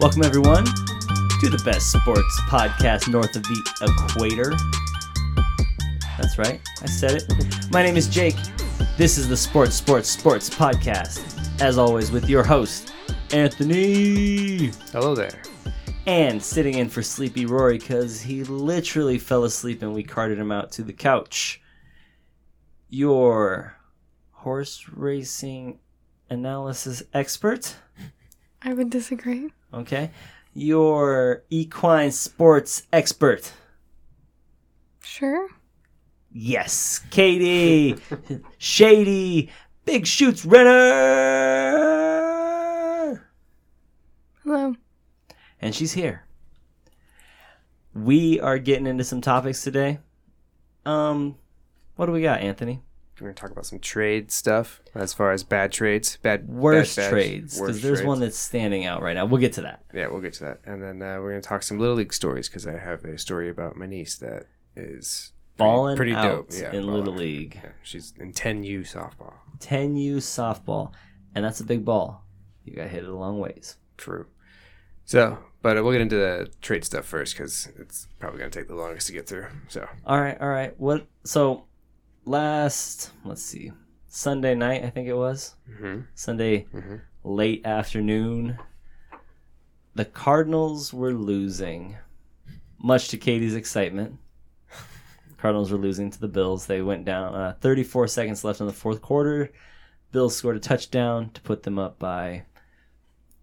Welcome, everyone, to the best sports podcast north of the equator. That's right, I said it. My name is Jake. This is the Sports, Sports, Sports podcast. As always, with your host, Anthony. Hello there. And sitting in for Sleepy Rory because he literally fell asleep and we carted him out to the couch. Your horse racing analysis expert. I would disagree. Okay. Your equine sports expert. Sure. Yes, Katie, Shady, Big Shoots Renner. Hello. And she's here. We are getting into some topics today. Um, what do we got, Anthony? We're gonna talk about some trade stuff as far as bad trades, bad Worst bad, bad- trades, because there's trades. one that's standing out right now. We'll get to that. Yeah, we'll get to that, and then uh, we're gonna talk some little league stories because I have a story about my niece that is pretty- Balling pretty out dope. Yeah, in. Little League. Yeah, she's in 10U softball. 10U softball, and that's a big ball. You got hit it a long ways. True. So, but we'll get into the trade stuff first because it's probably gonna take the longest to get through. So, All right, all right. What? So, last let's see, Sunday night I think it was hmm Sunday Mhm. late afternoon. The Cardinals were losing, much to Katie's excitement. Cardinals were losing to the Bills. They went down. Uh, 34 seconds left in the fourth quarter. Bills scored a touchdown to put them up by,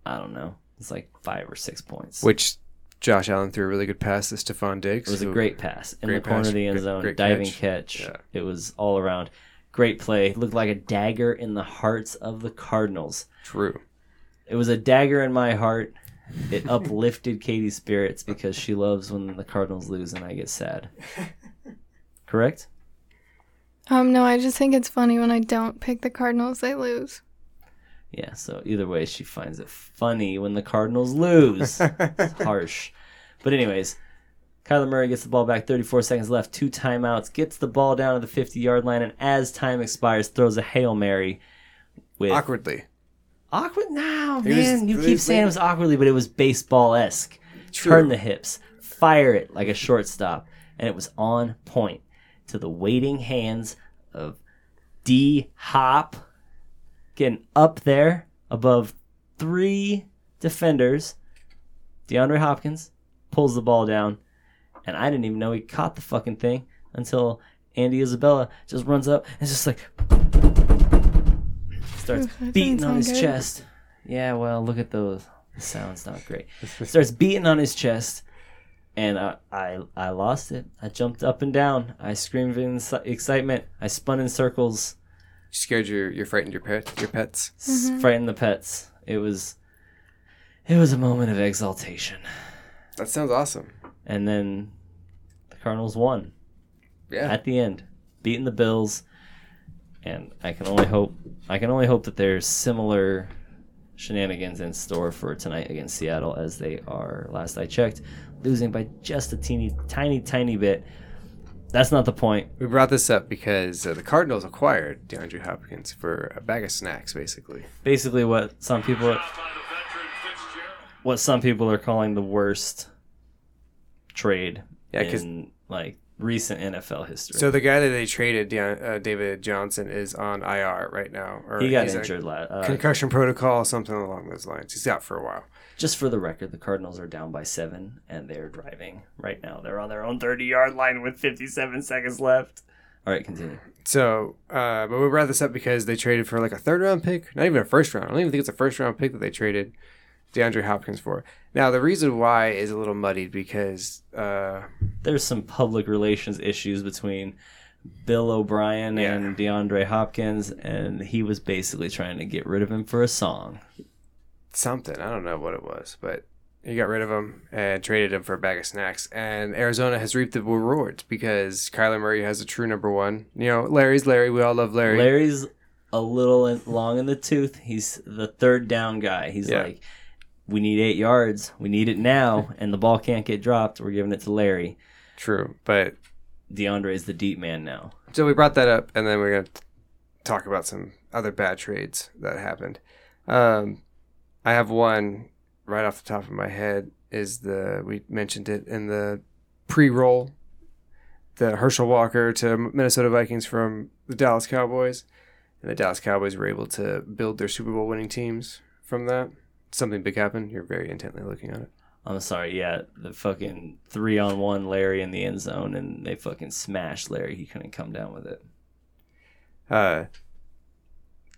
I don't know, it's like five or six points. which Josh Allen threw a really good pass to Stefon Diggs. It was a great pass in Great the corner pass, of the end great- zone, great diving catch. catch. Yeah. It was all around. Great play. Looked like a dagger in the hearts of the Cardinals. True. It was a dagger in my heart. It uplifted Katie's spirits because she loves when the Cardinals lose and I get sad. Correct? Um, no, I just think it's funny when I don't pick the Cardinals, they lose. Yeah, so either way, she finds it funny when the Cardinals lose. It's harsh. But, anyways, Kyler Murray gets the ball back, 34 seconds left, two timeouts, gets the ball down to the 50 yard line, and as time expires, throws a Hail Mary with. Awkwardly. Awkward? No, It was- man. you keep saying it was awkwardly, but it was baseball esque. Turn the hips, fire it like a shortstop, and it was on point to the waiting hands of D Hop, getting up there above three defenders. DeAndre Hopkins pulls the ball down, and I didn't even know he caught the fucking thing until Andy Isabella just runs up and just like starts Oof, beating on his good. chest. Yeah, well, look at those. The sound's not great. Starts beating on his chest, and I, I, I lost it. I jumped up and down. I screamed in excitement. I spun in circles, You scared your, you frightened your pet, your pets. Mm-hmm. s- frightened the pets. It was, it was a moment of exaltation. That sounds awesome. And then the Cardinals won Yeah. at the end, beating the Bills. And I can only hope, I can only hope that there's similar shenanigans in store for tonight against Seattle, as they are. Last I checked, losing by just a teeny, tiny, tiny bit. That's not the point. we brought this up because uh, the Cardinals acquired DeAndre Hopkins for a bag of snacks, basically. Basically, what some people, what some people are calling the worst trade Yeah, in like recent NFL history. So the guy that they traded, uh, David Johnson, is on IR right now. Or he got he's a injured last. Uh, concussion protocol, something along those lines. He's out for a while. Just for the record, the Cardinals are down by seven, and they're driving right now. They're on their own 30 yard line with 57 seconds left. All right, continue. So, uh, but we brought this up because they traded for like a third round pick, not even a first round. I don't even think it's a first round pick that they traded DeAndre Hopkins for. Now, the reason why is a little muddied because uh, There's some public relations issues between Bill O'Brien Yeah. and DeAndre Hopkins, and he was basically trying to get rid of him for a song. Something, I don't know what it was, but he got rid of him and traded him for a bag of snacks. And Arizona has reaped the rewards because Kyler Murray has a true number one. You know, Larry's Larry. We all love Larry. Larry's a little in, long in the tooth. He's the third down guy. He's Yeah. like, we need eight yards. We need it now, and the ball can't get dropped. We're giving it to Larry. True, but DeAndre is the deep man now. So we brought that up, and then we're going to talk about some other bad trades that happened. Um, I have one right off the top of my head is the we mentioned it in the pre-roll, the Herschel Walker to Minnesota Vikings from the Dallas Cowboys, and the Dallas Cowboys were able to build their Super Bowl winning teams from that. Something big happened. You're very intently looking at it. I'm sorry, yeah, the fucking three on one Larry in the end zone, and they fucking smashed Larry. He couldn't come down with it. Uh,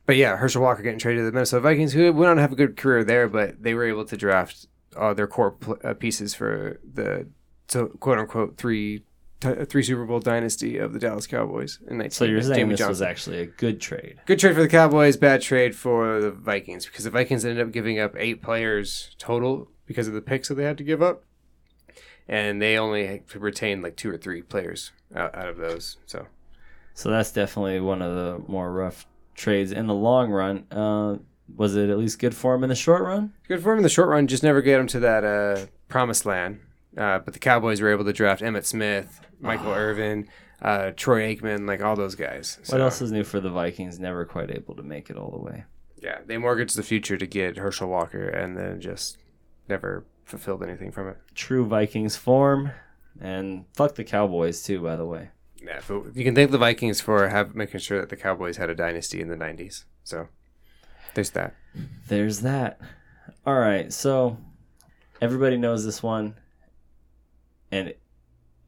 but yeah, Herschel Walker getting traded to the Minnesota Vikings, who went on to have a good career there, but they were able to draft uh, their core pl- uh, pieces for the so quote unquote three t- three Super Bowl dynasty of the Dallas Cowboys in 19. So you're saying Jamie this was actually a good trade? Good trade for the Cowboys, bad trade for the Vikings because the Vikings ended up giving up eight players total because of the picks that they had to give up, and they only retained like two or three players out, out of those. So So that's definitely one of the more rough trades in the long run. Uh, was it at least good for him in the short run? good for him in the short run, just never get him to that uh, promised land. Uh, but the Cowboys were able to draft Emmitt Smith, Michael Irvin, uh, Troy Aikman, like all those guys. What else is new for the Vikings? Never quite able to make it all the way. Yeah, they mortgaged the future to get Herschel Walker, and then just never fulfilled anything from it. True Vikings form, and fuck the Cowboys too. By the way, Yeah, but you can thank the Vikings for have making sure that the Cowboys had a dynasty in the '90s. So there's that. there's that. All right, so everybody knows this one, and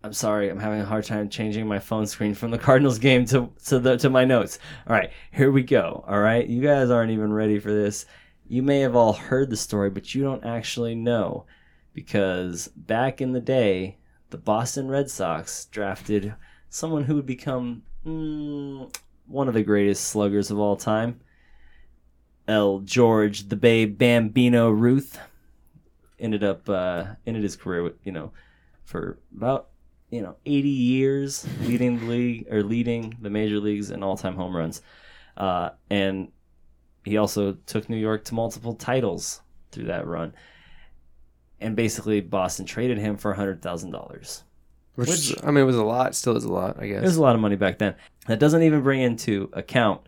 I'm sorry, I'm having a hard time changing my phone screen from the Cardinals game to to the to my notes. All right, here we go. All right, you guys aren't even ready for this. You may have all heard the story, but you don't actually know because back in the day, the Boston Red Sox drafted someone who would become mm, one of the greatest sluggers of all time. L. George the Babe Bambino Ruth ended up uh, ended his career with you know for about you know 80 years leading the league or leading the major leagues in all time home runs, uh, and he also took New York to multiple titles through that run. And basically, Boston traded him for hundred thousand dollars. Which, Which- I mean, it was a lot. Still is a lot, I guess. It was a lot of money back then. That doesn't even bring into account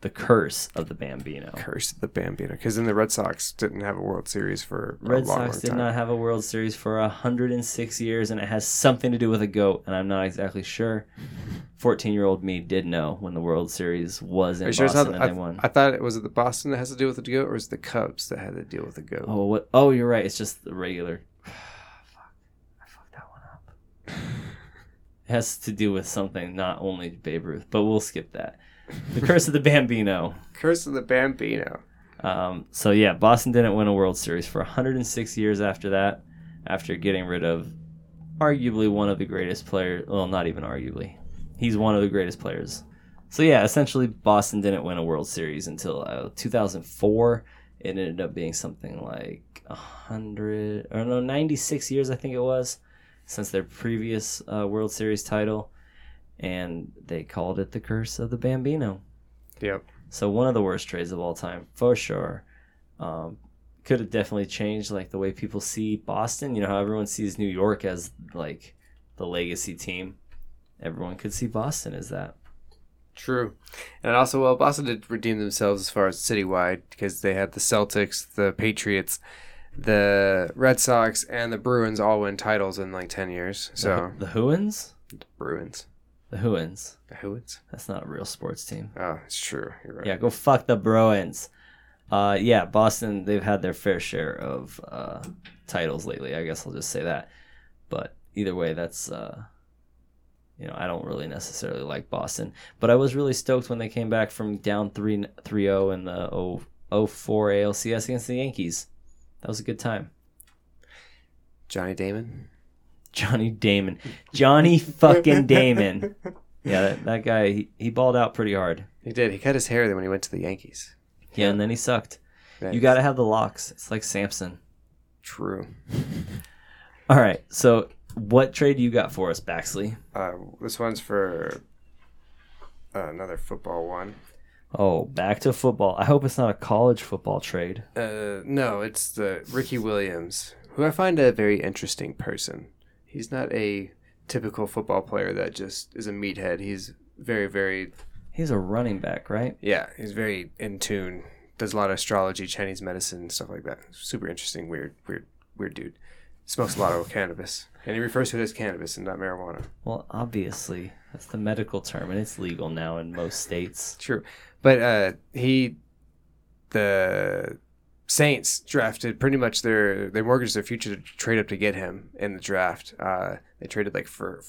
the curse of the Bambino. curse of the Bambino because then the Red Sox didn't have a World Series for a Red long, Sox long did time. not have a World Series for 106 years, and it has something to do with a goat, and I'm not exactly sure. 14 year old me did know when the World Series was in Are sure it's not Boston they I, won. I thought it was it the Boston that has to deal with the goat, or is it the Cubs that had to deal with the goat? oh, what? Oh, you're right. It's just the regular. Fuck. I fucked that one up. It has to do with something, not only Babe Ruth, but we'll skip that. The curse of the Bambino. Curse of the Bambino. Um, so yeah, Boston didn't win a World Series for 106 years after that, after getting rid of arguably one of the greatest players. Well, not even arguably, he's one of the greatest players. So yeah, essentially Boston didn't win a World Series until uh, 2004. It ended up being something like 100 or no 96 years I think it was since their previous uh, World Series title, and they called it the curse of the Bambino. Yep. So one of the worst trades of all time, for sure. Um, could have definitely changed like the way people see Boston. You know how everyone sees New York as like the legacy team. Everyone could see Boston as that. True. And also, well, Boston did redeem themselves as far as citywide because they had the Celtics, the Patriots, the Red Sox, and the Bruins all win titles in like 10 years. So, the, the Whoans, Bruins. the Whoans. The Who's? That's not a real sports team. Oh, it's true. You're right. Yeah, go fuck the Bruins. Uh, yeah, Boston. They've had their fair share of uh, titles lately. I guess I'll just say that. But either way, that's uh, you know I don't really necessarily like Boston, but I was really stoked when they came back from down 3 0 in the 0 04 ALCS against the Yankees. That was a good time. Johnny Damon. Johnny Damon, Johnny fucking Damon. Yeah, that, that guy he, he balled out pretty hard. He did. He cut his hair then when he went to the Yankees. Yeah, and then he sucked. You got to have the locks. It's like Samson. True. All right. So, what trade you got for us, Baxley? Uh, this one's for uh, another football one. Oh, back to football. I hope it's not a college football trade. Uh, no, it's the Ricky Williams, who I find a very interesting person. He's not a typical football player that just is a meathead. He's very, very, He's a running back, right? yeah, he's very in tune does a lot of astrology, Chinese medicine, stuff like that. Super interesting, weird, weird, weird dude. Smokes a lot of cannabis, and he refers to it as cannabis and not marijuana. Well, obviously, that's the medical term, and it's legal now in most states. True, but uh, he, the Saints drafted pretty much their they mortgaged their future to trade up to get him in the draft. Uh, they traded like for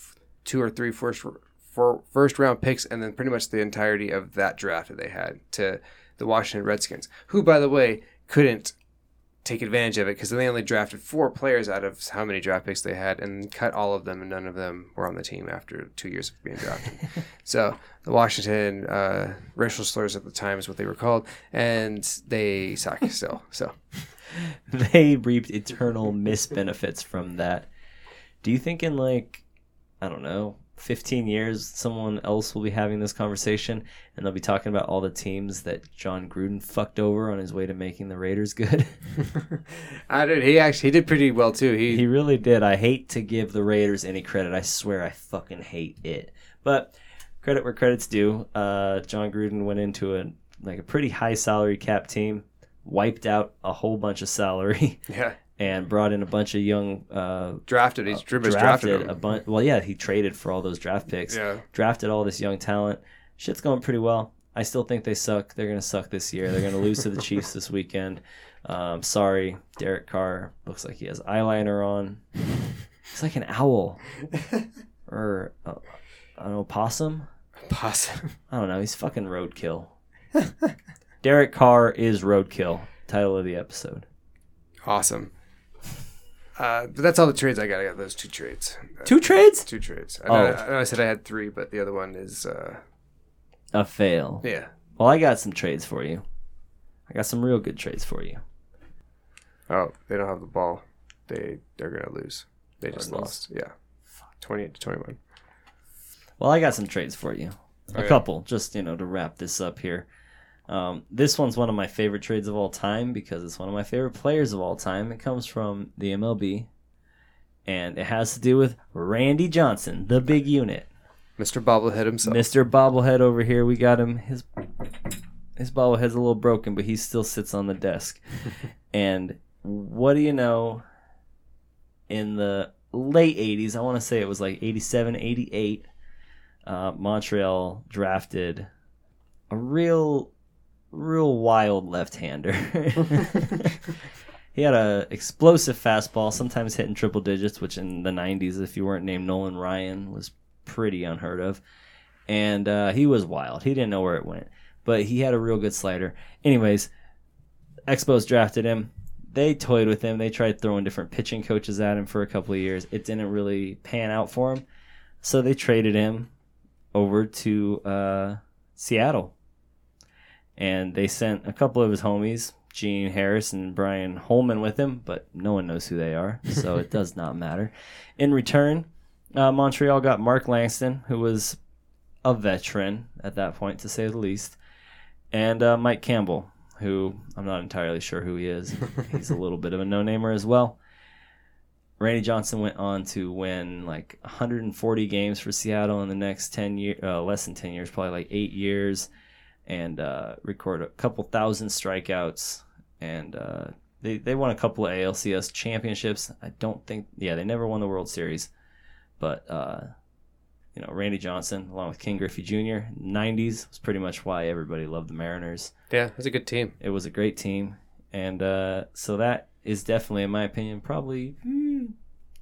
two or three first for first round picks, and then pretty much the entirety of that draft that they had to the Washington Redskins, who by the way couldn't take advantage of it because they only drafted four players out of how many draft picks they had and cut all of them and none of them were on the team after two years of being drafted so the washington uh, racial slurs at the time is what they were called and they suck still so they reaped eternal misbenefits from that. Do you think in like, I don't know, 15 years, someone else will be having this conversation and they'll be talking about all the teams that Jon Gruden fucked over on his way to making the Raiders good? i did he actually he did pretty well too he, he really did. I hate to give the Raiders any credit. I swear I fucking hate it. But credit where credit's due. Uh, Jon Gruden went into a like a pretty high salary cap team, wiped out a whole bunch of salary, yeah and brought in a bunch of young uh, drafted he's drafted, drafted a bunch. Well, yeah, he traded for all those draft picks. Yeah. drafted all this young talent. Shit's going pretty well. I still think they suck. They're gonna suck this year. They're gonna lose to the Chiefs this weekend. Um, sorry, Derek Carr looks like he has eyeliner on. He's like an owl or uh, an opossum. Possum. I don't know. He's fucking roadkill. Derek Carr is roadkill. Title of the episode. awesome uh, but that's all the trades I got. I got those two trades. Uh, Two trades. two trades. I Oh. I know I said I had three, but the other one is uh, A fail. yeah. Well, I got some trades for you. I got some real good trades for you. Oh, they don't have the ball. They they're gonna lose. They just lost. Yeah, twenty-eight to twenty-one. Well, I got some trades for you. A couple, just you know, to wrap this up here. Um, this one's one of my favorite trades of all time because it's one of my favorite players of all time. It comes from the MLB, and it has to do with Randy Johnson, the big unit, Mr. Bobblehead himself. Mister Bobblehead over here. We got him. His his bobblehead's a little broken, but he still sits on the desk. and what do you know? In the late 80s, I want to say it was like 87, 88, uh, Montreal drafted a real, real wild left-hander. he had a explosive fastball, sometimes hitting triple digits, which in the 90s, if you weren't named Nolan Ryan, was pretty unheard of. And uh, he was wild. He didn't know where it went, but he had a real good slider. Anyways, Expos drafted him. They toyed with him. They tried throwing different pitching coaches at him for a couple of years. It didn't really pan out for him. So they traded him over to uh, Seattle. And they sent a couple of his homies, Gene Harris and Brian Holman, with him, but no one knows who they are. So it does not matter. In return, uh, Montreal got Mark Langston, who was a veteran at that point, to say the least, and uh, Mike Campbell, who I'm not entirely sure who he is. He's a little bit of a no-namer as well. Randy Johnson went on to win like 140 games for Seattle in the next 10 years, uh, less than 10 years, probably like eight years, and uh, record a couple thousand strikeouts. And uh, they they won a couple of ALCS championships. I don't think, yeah, they never won the World Series, but uh, you know, Randy Johnson along with Ken Griffey Jr. 90s was pretty much why everybody loved the Mariners yeah, it was a good team. it was a great team and uh, so that is definitely in my opinion probably mm,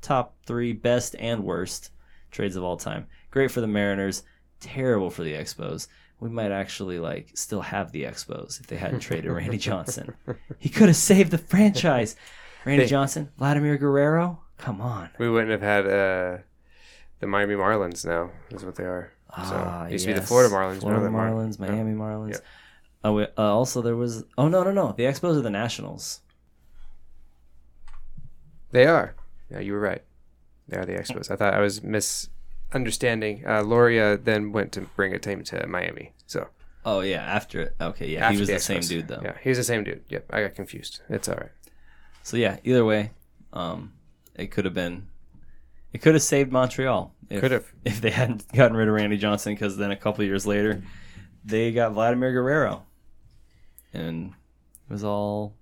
top three best and worst trades of all time great for the mariners terrible for the expos we might actually like still have the expos if they hadn't traded randy johnson he could have saved the franchise randy They- johnson vladimir guerrero come on We wouldn't have had uh, the Miami Marlins now. Is what they are. So Ah, used to be the. Florida Marlins. now Florida they're Mar- Marlins, Yeah. Miami Marlins. Yeah. Oh, wait, uh, also there was. Oh no, no, no! The Expos are the Nationals. They are. Yeah, you were right. They are the Expos. I thought I was misunderstanding. Uh, Loria then went to bring a team to Miami. So Oh yeah, after it. Okay, yeah, after he was the, same dude though. Yeah, he was the same dude. Yep, I got confused. It's all right. So yeah, either way, um, it could have been. It could have saved Montreal. If, Could have. if they hadn't gotten rid of Randy Johnson, because then a couple years later, they got Vladimir Guerrero, and it was all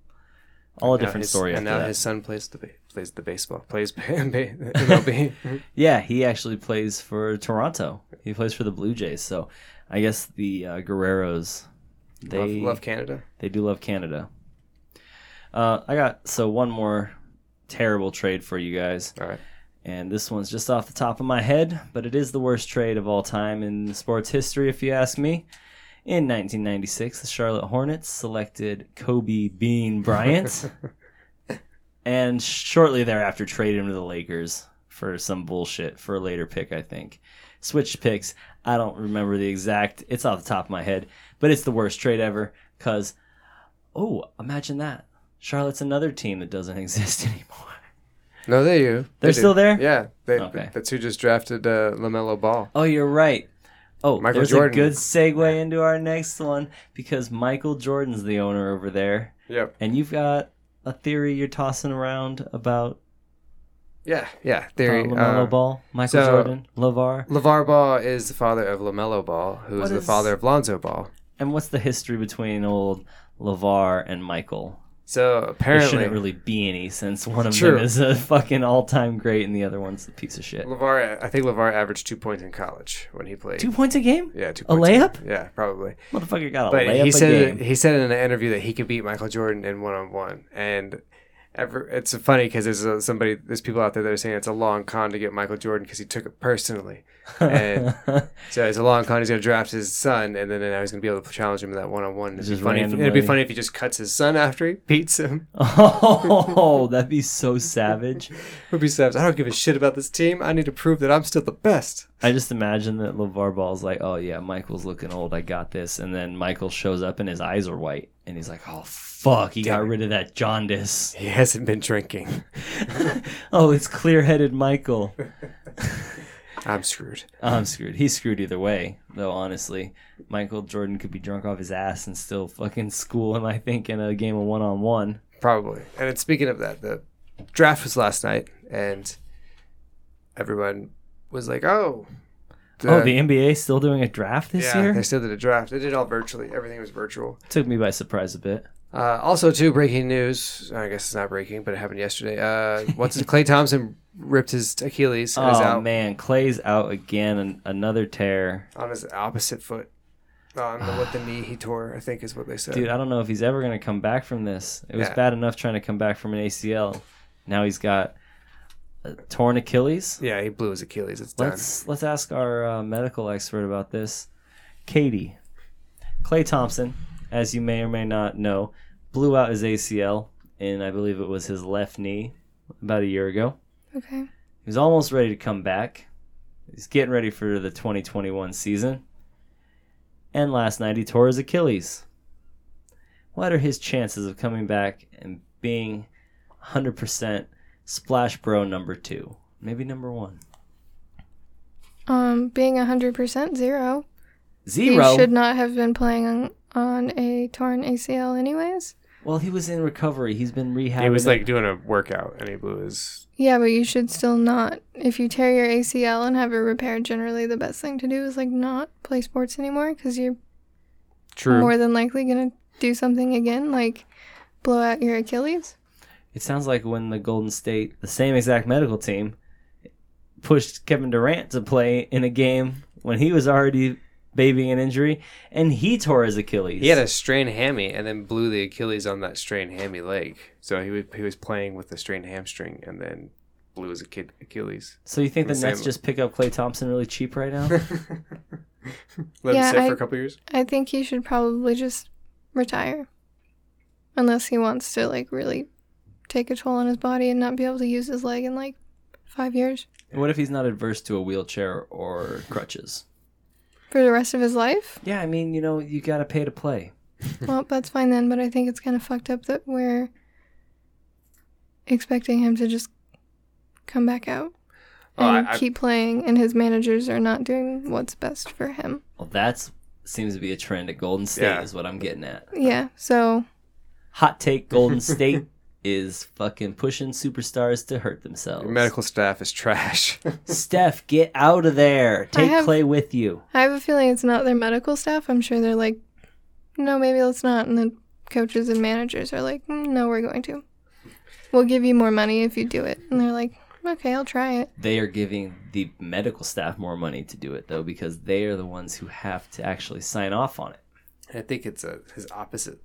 all a different his- story And now that. his son plays the ba- plays the baseball. Plays MLB. Yeah, he actually plays for Toronto. He plays for the Blue Jays. So I guess the uh, Guerreros they love, love Canada. they do love Canada. Uh, I got so one more terrible trade for you guys. All right. And this one's just off the top of my head, but it is the worst trade of all time in sports history, if you ask me. In 1996, the Charlotte Hornets selected Kobe Bean Bryant, and shortly thereafter traded him to the Lakers for some bullshit for a later pick, I think. Switched picks. I don't remember the exact. It's off the top of my head, but it's the worst trade ever. Cause, oh, imagine that. Charlotte's another team that doesn't exist anymore. No, they you. They're They still did. there? Yeah. They, Okay. That's who just drafted uh, LaMelo Ball. Oh, you're right. Oh, Michael there's Jordan. a good segue into our next one because Michael Jordan's the owner over there, Yep. and you've got a theory you're tossing around about Yeah. Yeah. uh, Theory. LaMelo uh, Ball, Michael so- Jordan, LaVar, LaVar Ball is the father of LaMelo Ball, who is, What is the father of Lonzo Ball. and what's the history between old LaVar and Michael? So There apparently, shouldn't really be any since one of True. them is a fucking all-time great and the other one's a piece of shit. LaVar, I think LaVar averaged two points in college when he played. Two points a game? yeah, two A layup? Yeah, probably. Motherfucker got a But layup he a said he said in an interview that he could beat Michael Jordan in one on one, and ever it's funny because there's uh somebody there's people out there that are saying it's a long con to get Michael Jordan because he took it personally, and so it's a long con. He's gonna draft his son, and then now he's gonna be able to challenge him in that one on one. It'd be funny. If, it'd be funny if he just cuts his son after he beats him. oh, that'd be so savage. Would be savage. I don't give a shit about this team. I need to prove that I'm still the best. I just imagine that LaVar Ball's like, oh yeah, Michael's looking old. I got this. And then Michael shows up and his eyes are white. And he's like, oh fuck, he got it. rid of that jaundice. He hasn't been drinking. oh, it's clear headed Michael. I'm screwed. I'm screwed. He's screwed either way, though, honestly. Michael Jordan could be drunk off his ass and still fucking school him, I think, in a game of one on one. Probably. And speaking of that, the draft was last night, and everyone was like, "Oh, Oh, the NBA still doing a draft this yeah, year? they still did a draft. They did it all virtually. Everything was virtual. Took me by surprise a bit. Uh, also, too, breaking news. I guess it's not breaking, but it happened yesterday. Uh, what's Klay Thompson ripped his Achilles and is Oh out man, Klay's out again, an- another tear. on his opposite foot. On the, what the knee he tore, I think is what they said. Dude, I don't know if he's ever going to come back from this. It was Yeah. bad enough trying to come back from an ACL. Now he's got a torn Achilles. yeah, he blew his Achilles. It's done. Let's let's ask our uh, medical expert about this. Katie, Klay Thompson, as you may or may not know, blew out his ACL in I believe it was his left knee about a year ago. Okay. He was almost ready to come back. He's getting ready for the 2021 season. And last night he tore his Achilles. What are his chances of coming back and being 100% Splash Bro number two? Maybe number one. Um, being hundred percent zero. Zero. He should not have been playing on, on a torn ACL, anyways. Well, he was in recovery. He's been rehabbing. he was it. like doing a workout and he blew his. Yeah, but you should still not. If you tear your ACL and have it repaired, generally the best thing to do is like not play sports anymore because you're True. more than likely gonna do something again, like blow out your Achilles. It sounds like when the Golden State, the same exact medical team, pushed Kevin Durant to play in a game when he was already babying an injury, and he tore his Achilles. He had a strained hammy and then blew the Achilles on that strained hammy leg. So he was, he was playing with the strained hamstring and then blew his Ach- Achilles. so you think the the Nets same- just pick up Klay Thompson really cheap right now? Let Yeah, him sit I- for a couple years. I think he should probably just retire. Unless he wants to like really take a toll on his body and not be able to use his leg in like five years. what if he's not adverse to a wheelchair or crutches? For the rest of his life? Yeah, I mean, you know, you got to pay to play. Well, that's fine then, but I think it's kind of fucked up that we're expecting him to just come back out Oh, and I- I- keep playing, and his managers are not doing what's best for him. Well, that seems to be a trend at Golden State, Yeah. is what I'm getting at. Yeah, so Hot take: Golden State is fucking pushing superstars to hurt themselves. Your medical staff is trash. Steph, get out of there. Take have- Klay with you. I have a feeling it's not their medical staff. I'm sure they're like, no, maybe let's not, and the coaches and managers are like, "Mm, no, we're going to. We'll give you more money if you do it. And they're like, okay, I'll try it. They are giving the medical staff more money to do it though, because they are the ones who have to actually sign off on it. I think it's a, his opposite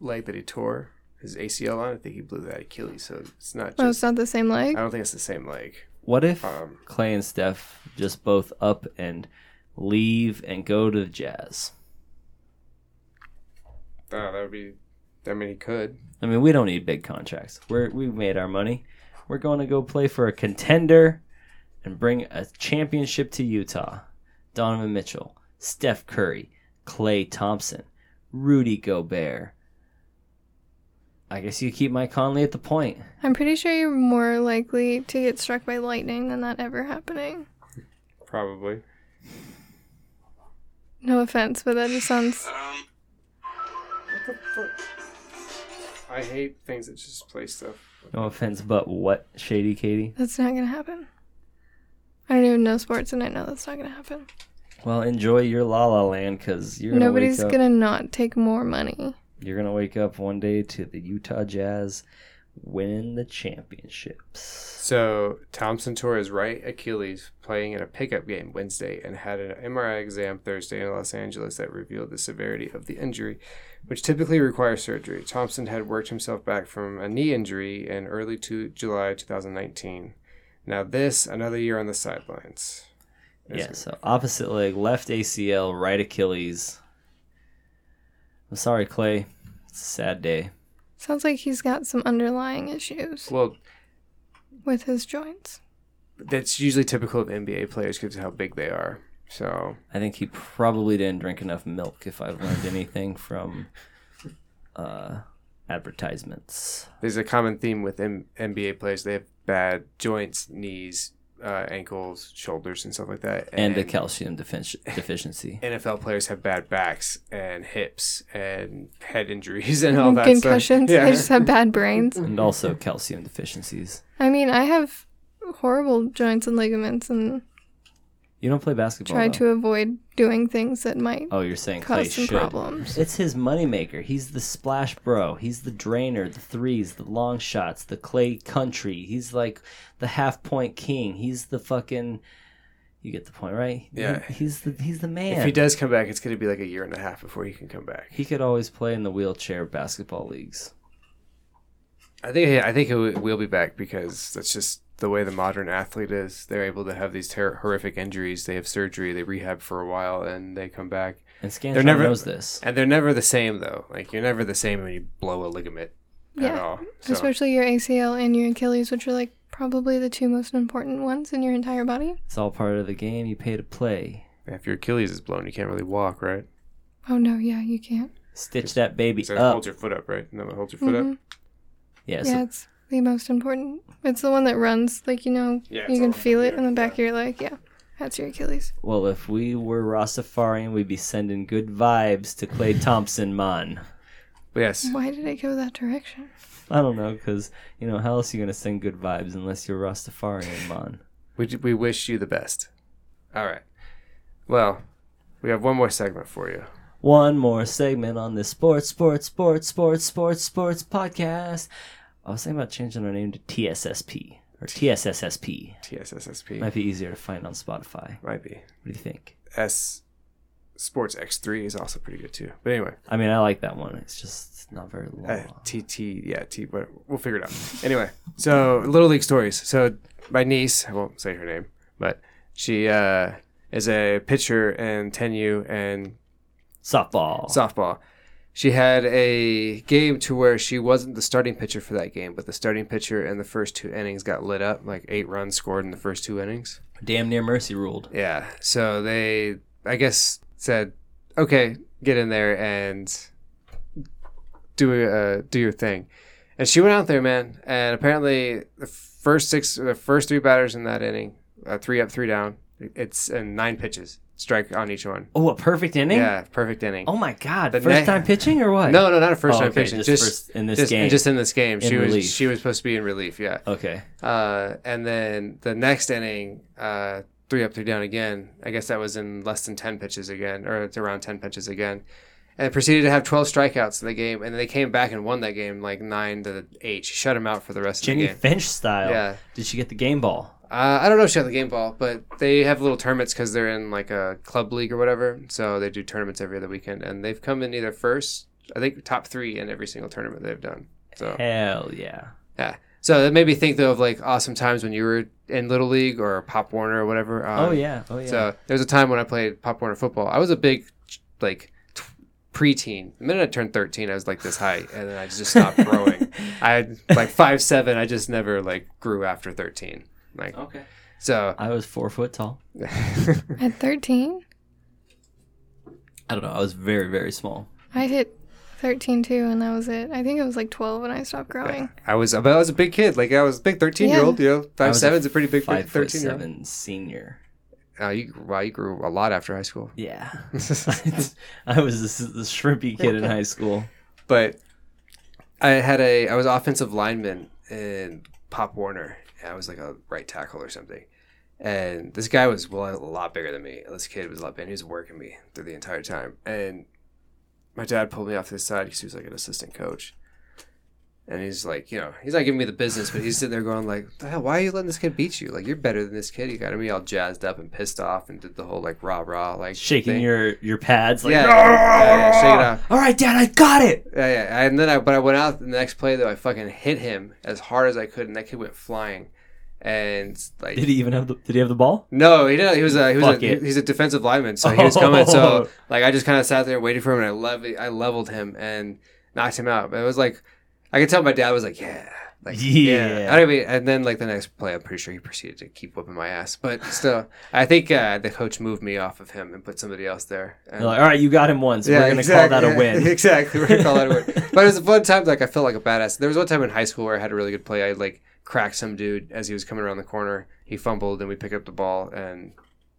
leg that he tore his ACL on. I think he blew that Achilles, so it's not Oh, it's not the same leg? I don't think it's the same leg. What if Um, Klay and Steph just both up and leave and go to the Jazz? Oh, that would be. I mean, he could. I mean, we don't need big contracts. We're we've made our money. We're going to go play for a contender and bring a championship to Utah. Donovan Mitchell, Steph Curry, Klay Thompson, Rudy Gobert. I guess you keep Mike Conley at the point. I'm pretty sure you're more likely to get struck by lightning than that ever happening. Probably. No offense, but that just sounds. Um, what the fuck? I hate things that just play stuff. No offense, but what, Shady Katie? That's not gonna happen. I don't even know sports, and I know that's not gonna happen. Well, enjoy your La La Land because you're gonna Nobody's wake up. gonna not take more money. You're gonna wake up one day to the Utah Jazz winning the championships. So Thompson tore his right Achilles playing in a pickup game Wednesday and had an MRI exam Thursday in Los Angeles that revealed the severity of the injury, which typically requires surgery. Thompson had worked himself back from a knee injury in early to July 2019. Now this another year on the sidelines. Yeah, so opposite leg, left ACL, right Achilles. I'm sorry, Klay. It's a sad day. Sounds like he's got some underlying issues Well, with his joints. that's usually typical of NBA players because of how big they are. So I think he probably didn't drink enough milk, if I've learned anything from uh, advertisements. there's a common theme with M- NBA players. They have bad joints, knees, uh, ankles, shoulders, and stuff like that. And a calcium defici- deficiency. NFL players have bad backs and hips and head injuries and all that Concussions. stuff. They just have bad brains. And also calcium deficiencies. I mean, I have horrible joints and ligaments and You don't play basketball. try though. to avoid doing things that might Oh, you're saying Klay cause some should. problems. It's his moneymaker. He's the splash bro. He's the drainer, the threes, the long shots, the clay country. He's like the half point king. He's the fucking. You get the point, right? Yeah. He- he's the he's the man. If he does come back, it's going to be like a year and a half before he can come back. He could always play in the wheelchair basketball leagues. I think I think he will will be back because that's just the way the modern athlete is. They're able to have these ter- horrific injuries. They have surgery, they rehab for a while, and they come back. And Scantron They're never- knows this. And they're never the same though. Like you're never the same when you blow a ligament at Yeah, all. So Especially your ACL and your Achilles, which are like probably the two most important ones in your entire body. It's all part of the game. You pay to play. if your Achilles is blown, you can't really walk, right? Oh no, yeah, you can't. Stitch that baby So it up. holds your foot up, right? And then it holds your foot Mhm. up. Yeah. So it's the most important. It's the one that runs, like you know, Yeah, you can feel it in the back yeah. of your leg. Yeah, that's your Achilles. well, if we were Rastafarian, we'd be sending good vibes to Klay Thompson, man. Yes, Why did it go that direction? I don't know, because, you know, how else are you going to send good vibes unless you're Rastafarian, man? we we wish you the best. All right. Well, we have one more segment for you. One more segment on this sports, sports, sports, sports, sports, sports podcast. I was thinking about changing our name to TSSP or TSSSP. TSSSP Might be easier to find on Spotify. might be. What do you think? S Sports X3 is also pretty good too. But anyway, I mean, I like that one. It's just not very long. uh, TT, yeah, T. But we'll figure it out. Anyway, so little league stories. So my niece, I won't say her name, but she uh, is a pitcher in 10U and Softball. softball. She had a game to where she wasn't the starting pitcher for that game, but the starting pitcher in the first two innings got lit up, like eight runs scored in the first two innings. Damn near mercy ruled. Yeah. So they, I guess, said, okay, get in there and do uh, do your thing. And she went out there, man. And apparently, the first six, the first three batters in that inning, uh, three up, three down. It's and nine pitches, strike on each one. Oh, a perfect inning? Yeah, perfect inning. Oh my God! The First ne- time pitching or what? No, no, not a first Oh, time okay, pitching. just Just, first in this just, game. Just in this game. She was she was supposed to be in relief. Yeah. Okay. Uh, and then the next inning, uh, three up, three down again. I guess that was in less than ten pitches again, or it's around ten pitches again. and proceeded to have 12 strikeouts in the game. And they came back and won that game like nine to eight. She shut him out for the rest Jennie of the game. Finch style. Yeah. Did she get the game ball? Uh, I don't know if she had the game ball, but they have little tournaments because they're in like a club league or whatever. So they do tournaments every other weekend, and they've come in either first, I think top three in every single tournament they've done. So Hell yeah. yeah, so that made me think though of like awesome times when you were in little league or Pop Warner or whatever. Um, oh yeah. Oh yeah. So there was a time when I played Pop Warner football. I was a big like t- preteen. The minute I turned 13, I was like this height, and then I just stopped growing. I had like five seven. I just never like grew after 13. Like okay. so. I was four foot tall. At 13, I don't know. I was very very small. I hit 13 too, and that was it. I think it was like 12 when I stopped growing. I was, but I was a big kid. Like I was a big 13 year old. You know, I five was seven's a pretty big five foot 13 year old. seven senior. Uh, you, wow, you grew a lot after high school. Yeah. I was this, this shrimpy kid in high school. but I had a I was offensive lineman in Pop Warner. I was like a right tackle or something. And this guy was well a lot bigger than me. This kid was a lot bigger. He was working me through the entire time. And my dad pulled me off to the side because he was like an assistant coach. And he's like, you know, he's not giving me the business, but he's sitting there going like, the hell, why are you letting this kid beat you? Like, you're better than this kid. He got me all jazzed up and pissed off and did the whole like rah rah like Shaking thing. your your pads like yeah, yeah, yeah, shake it off. All right, dad, I got it. Yeah, yeah. And then I, but I went out the next play though. I fucking hit him as hard as I could, and that kid went flying. And like, Did he even have the did he have the ball? no, he didn't. He was a he was Fuck a, it. he's a defensive lineman, so he was coming. Oh. So like, I just kind of sat there waiting for him, and I lev- I leveled him and knocked him out. But it was like, I could tell my dad was like, yeah. Like, Yeah. I don't mean, and then like the next play, I'm pretty sure he proceeded to keep whipping my ass. But still, I think uh, the coach moved me off of him and put somebody else there. And- like, all right, you got him once. We're gonna call that a yeah, win. Exactly, we're gonna call that a win. But it was a fun time. Like I felt like a badass. There was one time in high school where I had a really good play. I like cracked some dude as he was coming around the corner. He fumbled, and we picked up the ball, and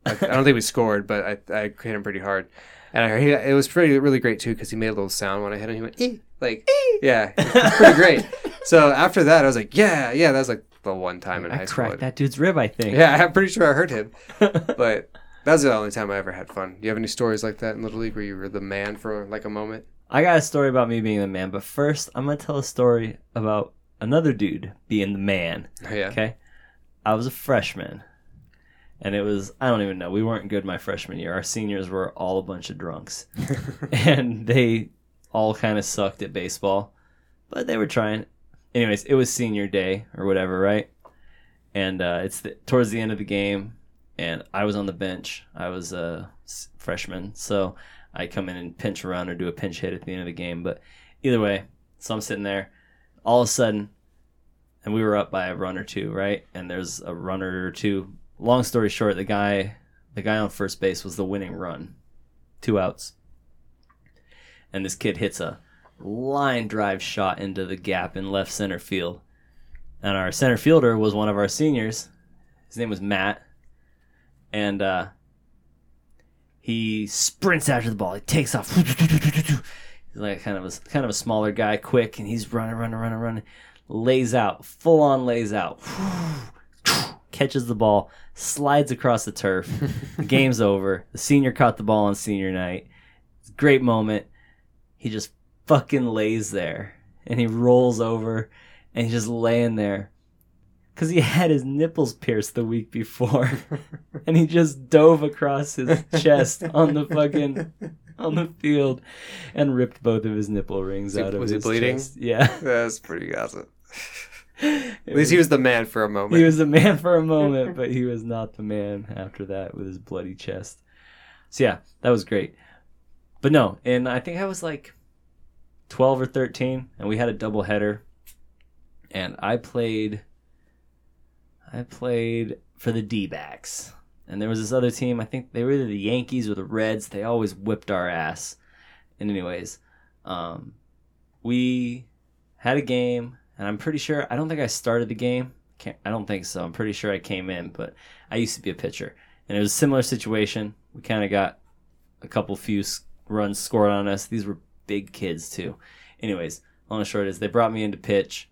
I, I don't think we scored, but I, I hit him pretty hard. And I, he, it was pretty really great too because he made a little sound when I hit him. He went "Eh," like yeah, pretty great. So after that, I was like, yeah, yeah, that was like the one time in I high school. cracked that dude's rib. I think. Yeah, I'm pretty sure I hurt him, but that was the only time I ever had fun. Do you have any stories like that in Little League where you were the man for like a moment? I got a story about me being the man, but first I'm gonna tell a story about another dude being the man. Oh, yeah. Okay. I was a freshman. And it was I don't even know. We weren't good my freshman year. Our seniors were all a bunch of drunks. and they all kind of sucked at baseball. But they were trying. Anyways, it was senior day or whatever, right? And uh, it's the, towards the end of the game, and I was on the bench. I was a freshman, so I come in and pinch around or do a pinch hit at the end of the game. But either way, so I'm sitting there. All of a sudden, and we were up by a run or two, right? And there's a runner or two. Long story short, the guy, the guy on first base was the winning run, two outs, and this kid hits a line drive shot into the gap in left center field, and our center fielder was one of our seniors. His name was Matt, and uh, he sprints after the ball. He takes off. He's like kind of a kind of a smaller guy, quick, and he's running, running, running, running. Lays out, full on lays out. Catches the ball, slides across the turf. the game's over. The senior caught the ball on senior night. Great moment. He just fucking lays there, and he rolls over, and he's just laying there because he had his nipples pierced the week before, and he just dove across his chest on the fucking on the field and ripped both of his nipple rings Was he- out of was he his bleeding? chest. Yeah, That's pretty awesome. At least he was the man for a moment. he was the man for a moment, but he was not the man after that with his bloody chest. So yeah, that was great. But no, and I think I was like twelve or thirteen, and we had a double header, and I played. I played for the D backs, and there was this other team. I think they were either the Yankees or the Reds. They always whipped our ass. And anyways, um, we had a game, and I'm pretty sure I don't think I started the game. Can't, I don't think so. I'm pretty sure I came in, but I used to be a pitcher, and it was a similar situation. We kind of got a couple few runs scored on us. These were big kids too. Anyways, long and short is they brought me into pitch,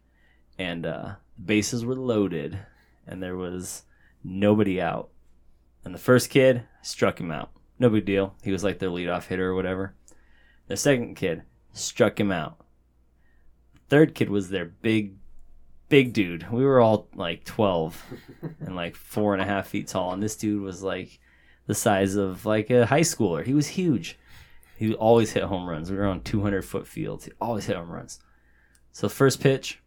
and uh, the bases were loaded, and there was nobody out. And the first kid struck him out. No big deal. He was like their leadoff hitter or whatever. The second kid struck him out. Third kid was their big, big dude. We were all like 12 and like four and a half feet tall. And this dude was like the size of like a high schooler. He was huge. He always hit home runs. We were on 200 foot fields. He always hit home runs. So, first pitch,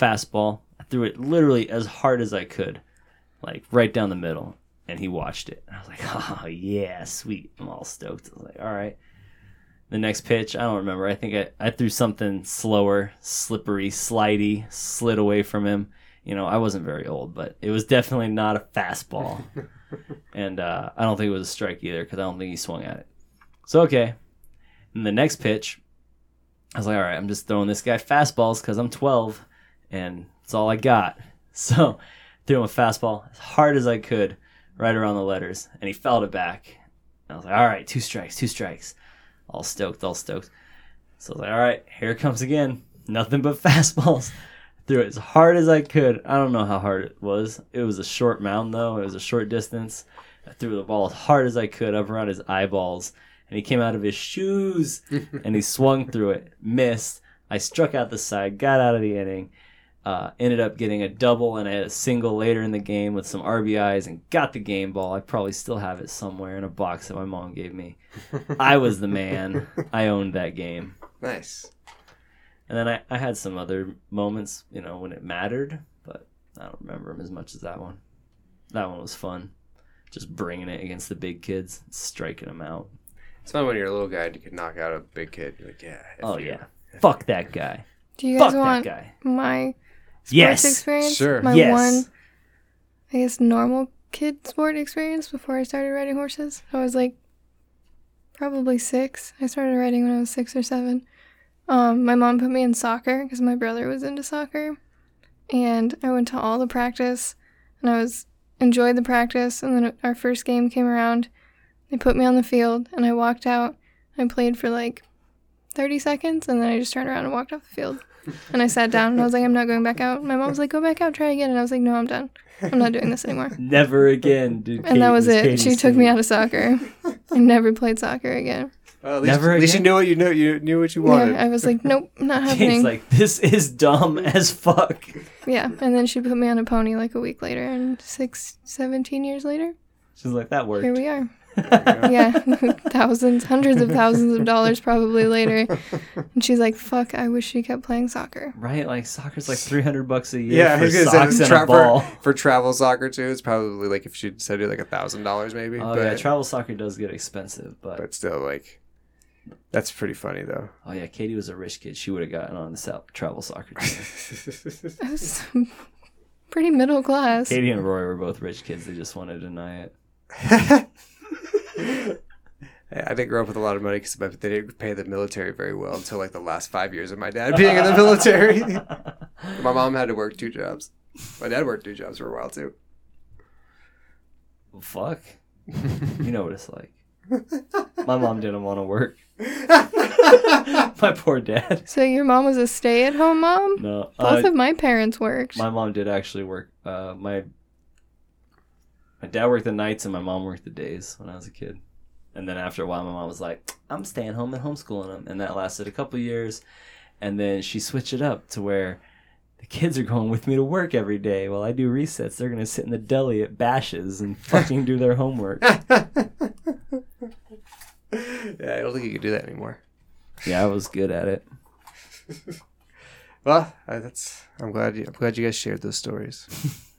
fastball. I threw it literally as hard as I could, like right down the middle. And he watched it. I was like, oh, yeah, sweet. I'm all stoked. I was like, all right. The next pitch, I don't remember. I think I, I threw something slower, slippery, slidey, slid away from him. You know, I wasn't very old, but it was definitely not a fastball. and uh, I don't think it was a strike either because I don't think he swung at it. So, okay. And the next pitch, I was like, all right, I'm just throwing this guy fastballs because I'm 12 and it's all I got. So, threw him a fastball as hard as I could, right around the letters, and he fouled it back. I was like, all right, two strikes, two strikes. All stoked, all stoked. So I was like, all right, here it comes again. Nothing but fastballs. Threw it as hard as I could. I don't know how hard it was. It was a short mound, though. It was a short distance. I threw the ball as hard as I could up around his eyeballs, and he came out of his shoes and he swung through it, missed. I struck out the side, got out of the inning, uh, ended up getting a double and I had a single later in the game with some RBIs and got the game ball. I probably still have it somewhere in a box that my mom gave me. I was the man. I owned that game. Nice. And then I, I had some other moments, you know, when it mattered, but I don't remember them as much as that one. That one was fun. Just bringing it against the big kids, striking them out. It's fun when you're a little guy and you can knock out a big kid. You're like, yeah. Oh, you. yeah. Fuck that guy. Do you guys Fuck that want guy. my sports Yes. experience? Sure. My Yes. one, I guess, normal kid sport experience before I started riding horses. I was like probably six. I started riding when I was six or seven. Um, my mom put me in soccer because my brother was into soccer, and I went to all the practice, and I was enjoyed the practice. And then our first game came around. They put me on the field, and I walked out. I played for like 30 seconds, and then I just turned around and walked off the field. And I sat down, and I was like, I'm not going back out. My mom was like, Go back out, try again. And I was like, No, I'm done. I'm not doing this anymore. Never again, dude. And that was it. She took me out of soccer. I never played soccer again. Well, at least, Never at least you knew what you knew. You knew what you wanted. Yeah, I was like, Nope, not happening. Kate's like, this is dumb as fuck. yeah, and then she put me on a pony like a week later, and six, 17 years later, She's like, that worked. here we are. Yeah, thousands, hundreds of thousands of dollars probably later. And she's like, fuck, I wish she kept playing soccer. Right? Like soccer's like three hundred bucks a year yeah, I for was gonna socks say and tra- a ball. For, for travel soccer too. It's probably like if she'd said it like a thousand dollars maybe. Oh but, yeah, travel soccer does get expensive, but, but still like that's pretty funny though. oh yeah, Katie was a rich kid. She would have gotten on the sou- travel soccer team. Was pretty middle class. Katie and Roy were both rich kids. They just wanted to deny it. I didn't grow up with a lot of money because they didn't pay the military very well until like the last five years of my dad being in the military. my mom had to work two jobs. My dad worked two jobs for a while too. Well, fuck. You know what it's like. My mom didn't want to work. My poor dad. So your mom was a stay-at-home mom? No, Both uh, of my parents worked. my mom did actually work. Uh, my my dad worked the nights and my mom worked the days when I was a kid. And then after a while, my mom was like, "I'm staying home and homeschooling them," and that lasted a couple years. And then she switched it up to where the kids are going with me to work every day while I do resets. They're gonna sit in the deli at Bashas' and fucking do their homework. yeah, I don't think you can do that anymore. Yeah, I was good at it. Well, uh, that's. I'm glad. You, I'm glad you guys shared those stories.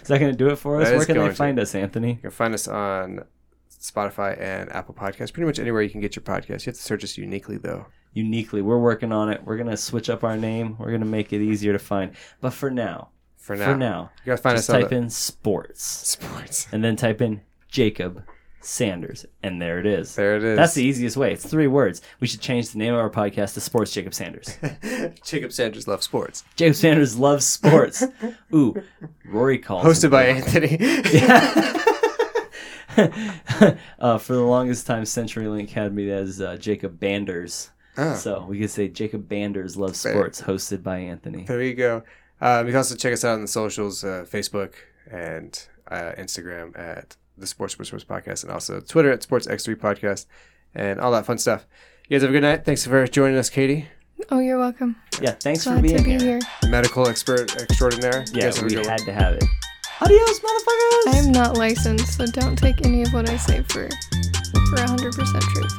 Is that gonna do it for us? That Where can going they to. find us, Anthony? You can find us on Spotify and Apple Podcasts. Pretty much anywhere you can get your podcast. You have to search us uniquely though. Uniquely, we're working on it. We're gonna switch up our name. We're gonna make it easier to find. But for now, For now, for now, you gotta find just us type the- in sports sports. and then type in Jacob Sanders, and there it is. There it is. That's the easiest way. It's three words. We should change the name of our podcast to Sports Jacob Sanders. Jacob Sanders loves sports. Jacob Sanders loves sports. Ooh, Rory calls. Hosted by. Anthony. uh, for the longest time, CenturyLink had me as uh, Jacob Banders. Ah. So we could say Jacob Banders loves sports, hosted by Anthony. There you go. Um, you can also check us out on the socials, uh, Facebook and uh, Instagram at the Sports Sports Sports Podcast, and also Twitter at Sports X3 Podcast, and all that fun stuff. You guys have a good night. Thanks for joining us, Katie, Oh, you're welcome. Yeah, thanks for being to be here. here. medical expert extraordinaire. You Yeah, guys we good one. had to have it. Adios, motherfuckers! I am not licensed, so don't take any of what I say for for 100% truth.